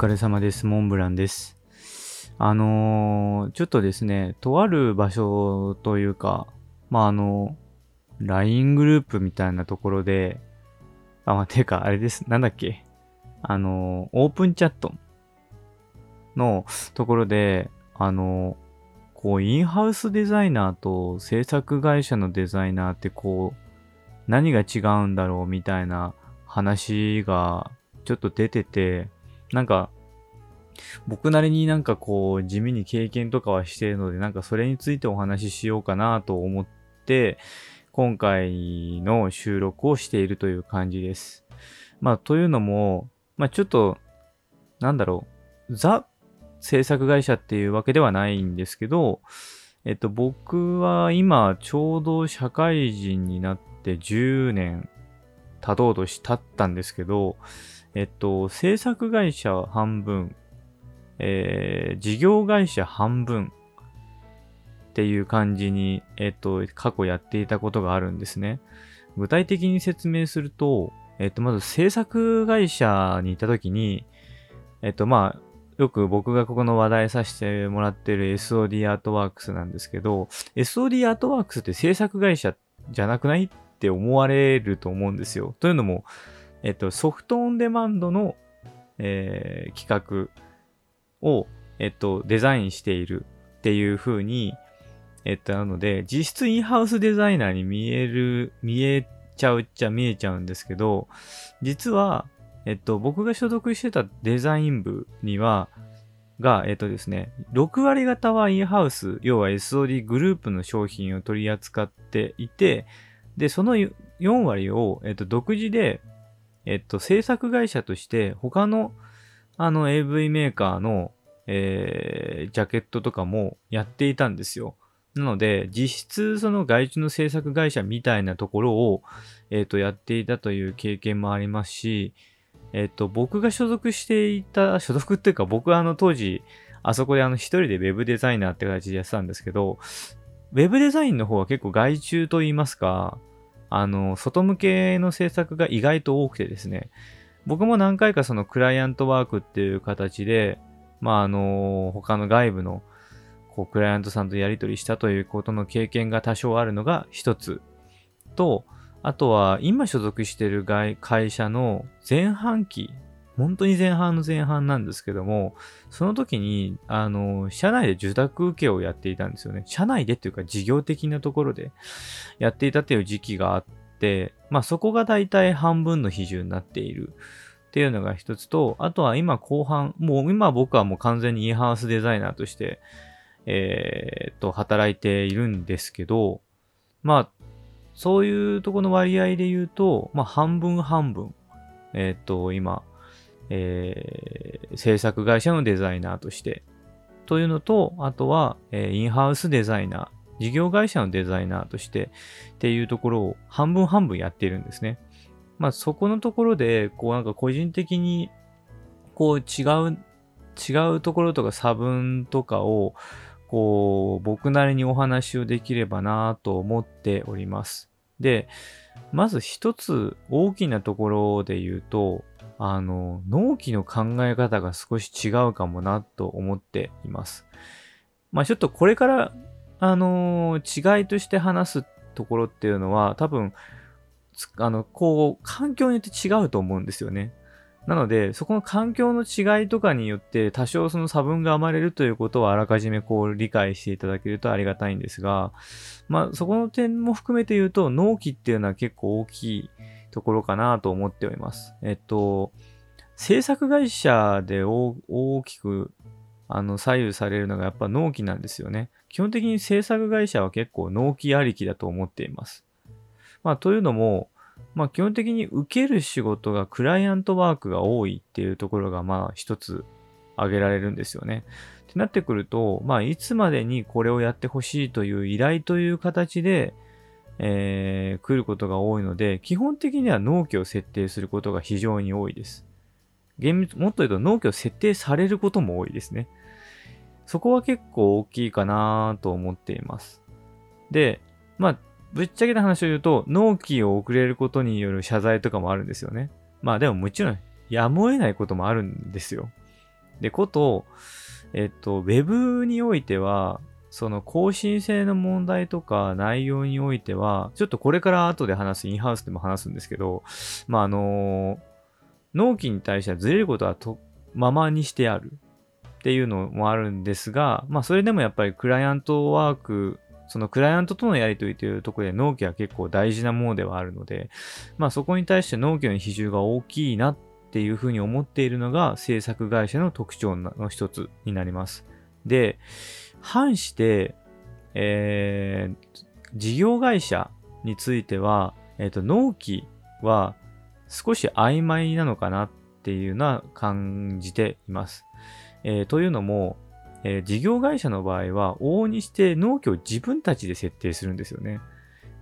疲れ様です。モンブランです。あのーちょっとですね、とある場所というか、まあ、あの、LINE グループみたいなところで、あ、まあ、てか、あれです。なんだっけ？あのーオープンチャットのところで、あのーこう、インハウスデザイナーと制作会社のデザイナーってこう、何が違うんだろうみたいな話がちょっと出てて、なんか、僕なりになんかこう、地味に経験とかはしているので、なんかそれについてお話ししようかなと思って、今回の収録をしているという感じです。まあ、というのも、まあちょっと、なんだろう、ザ制作会社っていうわけではないんですけど、えっと、僕は今、ちょうど社会人になって10年経とうとし、経ったんですけど、えっと、制作会社半分、えー事業会社半分っていう感じに、えっと、過去やっていたことがあるんですね。具体的に説明すると、えっと、まず制作会社にいたときに、えっと、まあ、よく僕がここの話題させてもらってる SOD アートワークスなんですけど、SOD アートワークスって制作会社じゃなくないって思われると思うんですよ。というのも、えっと、ソフトオンデマンドの、えー企画を、えっと、デザインしているっていう風に、えっと、なので、実質インハウスデザイナーに見える、見えちゃうっちゃ見えちゃうんですけど、実は、えっと、僕が所属してたデザイン部には、が、えっとですね、6割方はインハウス、要は SOD グループの商品を取り扱っていて、で、その4割を、えっと、独自で、えっと、制作会社として、他の、あの、AV メーカーの、えージャケットとかもやっていたんですよ。なので、実質、その外注の制作会社みたいなところを、えっと、やっていたという経験もありますし、えっと、僕が所属していた、所属っていうか、僕はあの、当時、あそこであの、一人で Web デザイナーって形でやってたんですけど、Web デザインの方は結構外注と言いますか、あの、外向けの制作が意外と多くてですね、僕も何回かそのクライアントワークっていう形で、まあ、あの、他の外部の、こう、クライアントさんとやり取りしたということの経験が多少あるのが一つ。と、あとは、今所属している会社の前半期、本当に前半の前半なんですけども、その時に、あの、社内で受託受けをやっていたんですよね。社内でっていうか事業的なところでやっていたという時期があって、まあそこが大体半分の比重になっているっていうのが一つと、あとは今後半、もう今僕はもう完全にインハウスデザイナーとして、えーっと、働いているんですけど、まあ、そういうとこの割合で言うと、まあ半分半分、えーっと、今、えー制作会社のデザイナーとして、というのと、あとは、えーインハウスデザイナー、事業会社のデザイナーとしてっていうところを半分半分やっているんですね。まあそこのところで、こうなんか個人的に、こう違う、違うところとか差分とかを、こう僕なりにお話をできればなと思っております。で、まず一つ大きなところで言うと、あの、納期の考え方が少し違うかもなと思っています。まあちょっとこれから、あの違いとして話すところっていうのは多分、あの、こう、環境によって違うと思うんですよね。なので、そこの環境の違いとかによって多少その差分が生まれるということをあらかじめこう理解していただけるとありがたいんですが、まあそこの点も含めて言うと、納期っていうのは結構大きいところかなと思っております。えっと、制作会社で大きくあの左右されるのがやっぱ納期なんですよね。基本的に制作会社は結構納期ありきだと思っています。まあというのも、まあ基本的に受ける仕事がクライアントワークが多いっていうところがまあ一つ挙げられるんですよね。ってなってくると、まあいつまでにこれをやってほしいという依頼という形で、えー来ることが多いので、基本的には納期を設定することが非常に多いです。厳密、もっと言うと納期を設定されることも多いですね。そこは結構大きいかなと思っています。で、まあ、ぶっちゃけた話を言うと、納期を遅れることによる謝罪とかもあるんですよね。まあでももちろん、やむを得ないこともあるんですよ。で、こと、えっと、Web においては、その更新性の問題とか内容においては、ちょっとこれから後で話す、インハウスでも話すんですけど、まあ、あの納期に対してはずれることはとままにしてあるっていうのもあるんですが、まあ、それでもやっぱりクライアントワーク、そのクライアントとのやり取りというところで納期は結構大事なものではあるので、まあ、そこに対して納期の比重が大きいなっていうふうに思っているのが制作会社の特徴の一つになります。で、反して、えー、事業会社については、えっ、ー、と、納期は少し曖昧なのかなっていうのは感じています。えー、というのも、えー、事業会社の場合は、往々にして納期を自分たちで設定するんですよね。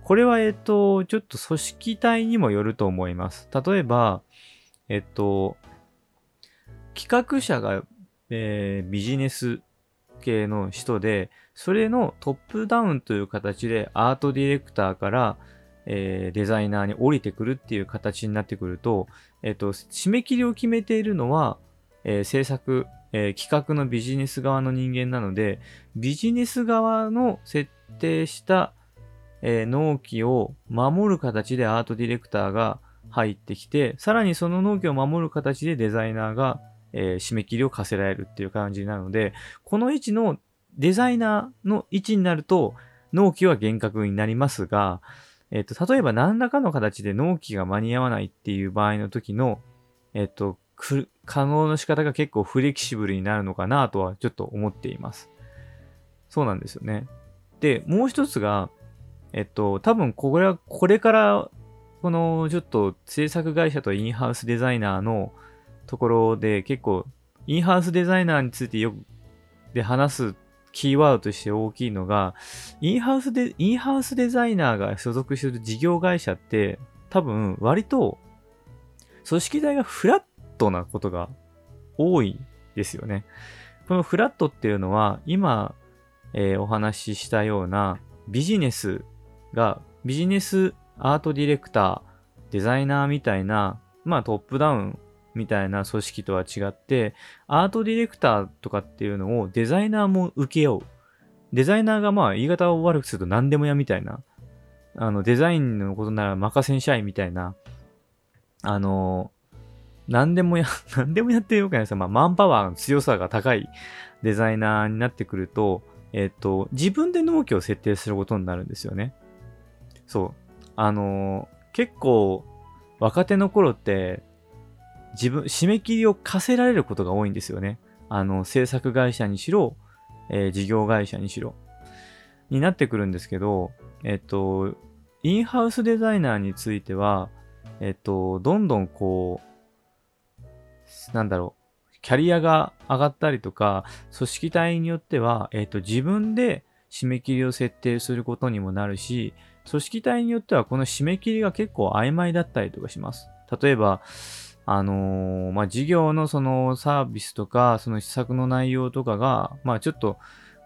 これは、えっ、と、ちょっと組織体にもよると思います。例えば、えっと、企画者が、えー、ビジネス系の人で、それのトップダウンという形でアートディレクターから、えー、デザイナーに降りてくるっていう形になってくると、えっ、ー、と、締め切りを決めているのは、えー、制作、え企画のビジネス側の人間なので、ビジネス側の設定した、え納期を守る形でアートディレクターが入ってきて、さらにその納期を守る形でデザイナーがえー、締め切りを課せられるっていう感じなので、この位置のデザイナーの位置になると、納期は厳格になりますが、えっ、ー、と、例えば何らかの形で納期が間に合わないっていう場合の時の、えっ、ー、と、可能の仕方が結構フレキシブルになるのかなとはちょっと思っています。そうなんですよね。で、もう一つが、えっと、多分これは、これから、このちょっと制作会社とインハウスデザイナーのところで結構、インハウスデザイナーについてよく、で話すキーワードとして大きいのが、インハウスで、インハウスデザイナーが所属している事業会社って、多分割と、組織体がフラットなことが多いですよね。このフラットっていうのは、今、えー、お話ししたようなビジネスが、ビジネスアートディレクター、デザイナーみたいな、まあトップダウンみたいな組織とは違って、アートディレクターとかっていうのをデザイナーも請け負う。デザイナーがまあ言い方を悪くすると何でもやみたいな。あの、デザインのことなら任せんしゃいみたいな。あの、何でもや、何でもやってるわけないですよ。まあ、マンパワーの強さが高いデザイナーになってくると、えっと、自分で納期を設定することになるんですよね。そう。あの結構、若手の頃って、自分、締め切りを課せられることが多いんですよね。あの、制作会社にしろ、えー、事業会社にしろ。になってくるんですけど、えっと、インハウスデザイナーについては、えっと、どんどんこう、なんだろう、キャリアが上がったりとか、組織体によっては、えっと、自分で締め切りを設定することにもなるし、組織体によってはこの締め切りが結構曖昧だったりとかします。例えば、あのー、まあ、事業のそのサービスとか、その施策の内容とかが、まあ、ちょっと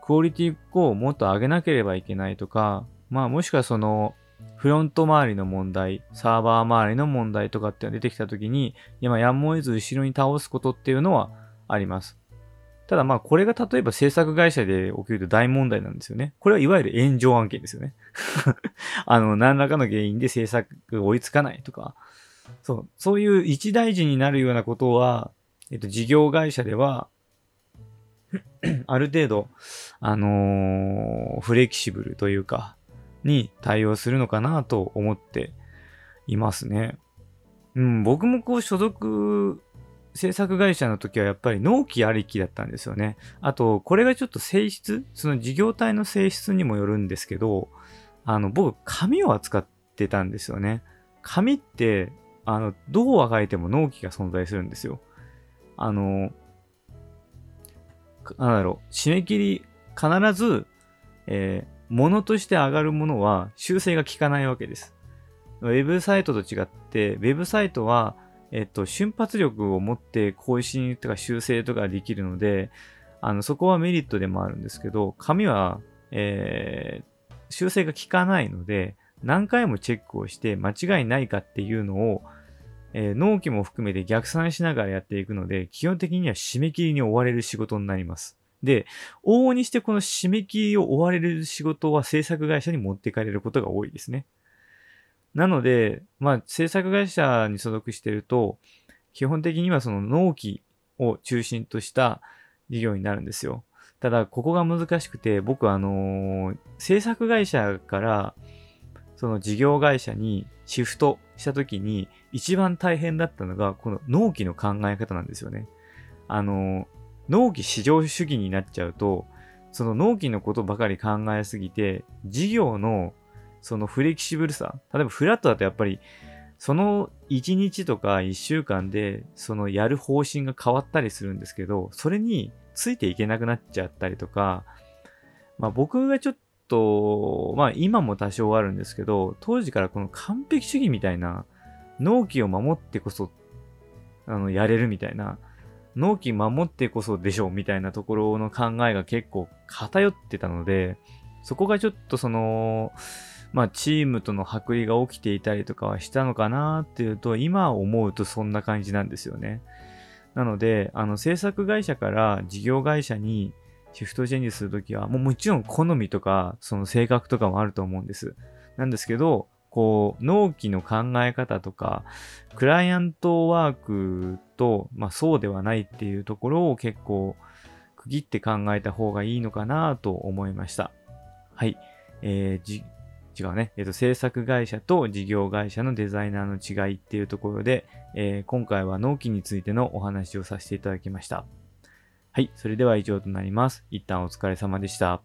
クオリティをもっと上げなければいけないとか、まあ、もしくはその、フロント周りの問題、サーバー周りの問題とかって出てきたときに、今やむを得ず後ろに倒すことっていうのはあります。ただまあこれが例えば制作会社で起きると大問題なんですよね。これはいわゆる炎上案件ですよね。あの、何らかの原因で制作が追いつかないとか、そう、そういう一大事になるようなことは、えっと、事業会社では、ある程度、あのー、フレキシブルというか、に対応するのかなと思っていますね。うん、僕もこう所属制作会社の時はやっぱり納期ありきだったんですよね。あと、これがちょっと性質、その事業体の性質にもよるんですけど、あの、僕、紙を扱ってたんですよね。紙って、あの、どうあがいても納期が存在するんですよ。あの、なんだろう、締め切り、必ず、えー、物として上がるものは修正が効かないわけです。ウェブサイトと違って、ウェブサイトは、えっと、瞬発力を持って更新とか修正とかできるので、あの、そこはメリットでもあるんですけど、紙は、えー、修正が効かないので、何回もチェックをして間違いないかっていうのを、えー、納期も含めて逆算しながらやっていくので、基本的には締め切りに追われる仕事になります。で、往々にしてこの締め切りを追われる仕事は制作会社に持っていかれることが多いですね。なので、まあ、制作会社に所属していると、基本的にはその納期を中心とした事業になるんですよ。ただ、ここが難しくて、僕はあのー、制作会社からその事業会社にシフトした時に一番大変だったのがこの納期の考え方なんですよね。あの、納期市場主義になっちゃうと、その納期のことばかり考えすぎて、事業のそのフレキシブルさ、例えばフラットだとやっぱりその1日とか1週間でそのやる方針が変わったりするんですけど、それについていけなくなっちゃったりとか、まあ僕がちょっとと、まあ今も多少あるんですけど、当時からこの完璧主義みたいな、納期を守ってこそ、あの、やれるみたいな、納期守ってこそでしょうみたいなところの考えが結構偏ってたので、そこがちょっとその、まあチームとの剥離が起きていたりとかはしたのかなっていうと、今思うとそんな感じなんですよね。なので、あの制作会社から事業会社にシフトチェンジするときは、もうもちろん好みとか、その性格とかもあると思うんです。なんですけど、こう、納期の考え方とか、クライアントワークと、まあそうではないっていうところを結構区切って考えた方がいいのかなと思いました。はい。えー、じ、違うね。えっ、ー、と、制作会社と事業会社のデザイナーの違いっていうところで、えー、今回は納期についてのお話をさせていただきました。はい、それでは以上となります。一旦お疲れ様でした。